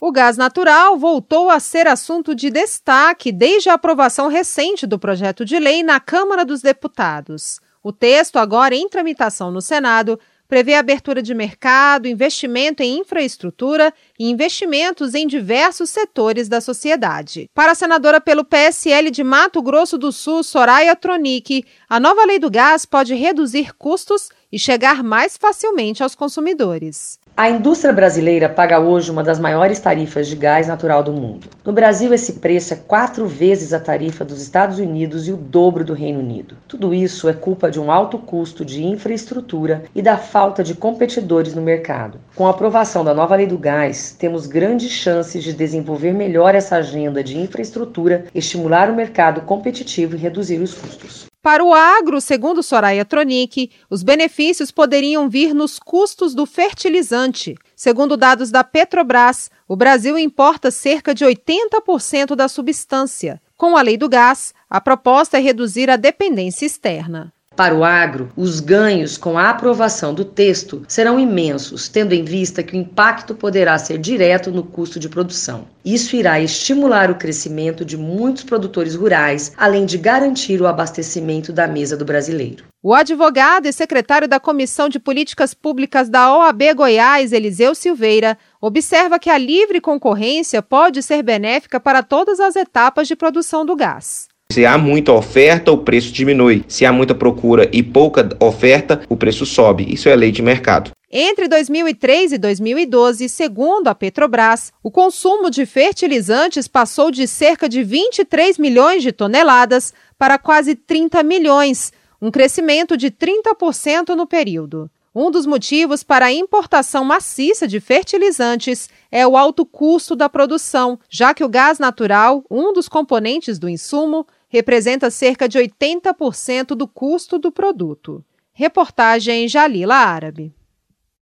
O gás natural voltou a ser assunto de destaque desde a aprovação recente do projeto de lei na Câmara dos Deputados. O texto, agora em tramitação no Senado, prevê abertura de mercado, investimento em infraestrutura e investimentos em diversos setores da sociedade. Para a senadora pelo PSL de Mato Grosso do Sul, Soraya Tronic, a nova lei do gás pode reduzir custos e chegar mais facilmente aos consumidores. A indústria brasileira paga hoje uma das maiores tarifas de gás natural do mundo. No Brasil, esse preço é quatro vezes a tarifa dos Estados Unidos e o dobro do Reino Unido. Tudo isso é culpa de um alto custo de infraestrutura e da falta de competidores no mercado. Com a aprovação da nova lei do gás, temos grandes chances de desenvolver melhor essa agenda de infraestrutura, estimular o mercado competitivo e reduzir os custos. Para o agro, segundo Soraya Tronic, os benefícios poderiam vir nos custos do fertilizante. Segundo dados da Petrobras, o Brasil importa cerca de 80% da substância. Com a lei do gás, a proposta é reduzir a dependência externa. Para o agro, os ganhos com a aprovação do texto serão imensos, tendo em vista que o impacto poderá ser direto no custo de produção. Isso irá estimular o crescimento de muitos produtores rurais, além de garantir o abastecimento da mesa do brasileiro. O advogado e secretário da Comissão de Políticas Públicas da OAB Goiás, Eliseu Silveira, observa que a livre concorrência pode ser benéfica para todas as etapas de produção do gás. Se há muita oferta, o preço diminui. Se há muita procura e pouca oferta, o preço sobe. Isso é lei de mercado. Entre 2003 e 2012, segundo a Petrobras, o consumo de fertilizantes passou de cerca de 23 milhões de toneladas para quase 30 milhões, um crescimento de 30% no período. Um dos motivos para a importação maciça de fertilizantes é o alto custo da produção, já que o gás natural, um dos componentes do insumo, representa cerca de 80% do custo do produto. Reportagem Jalila Árabe.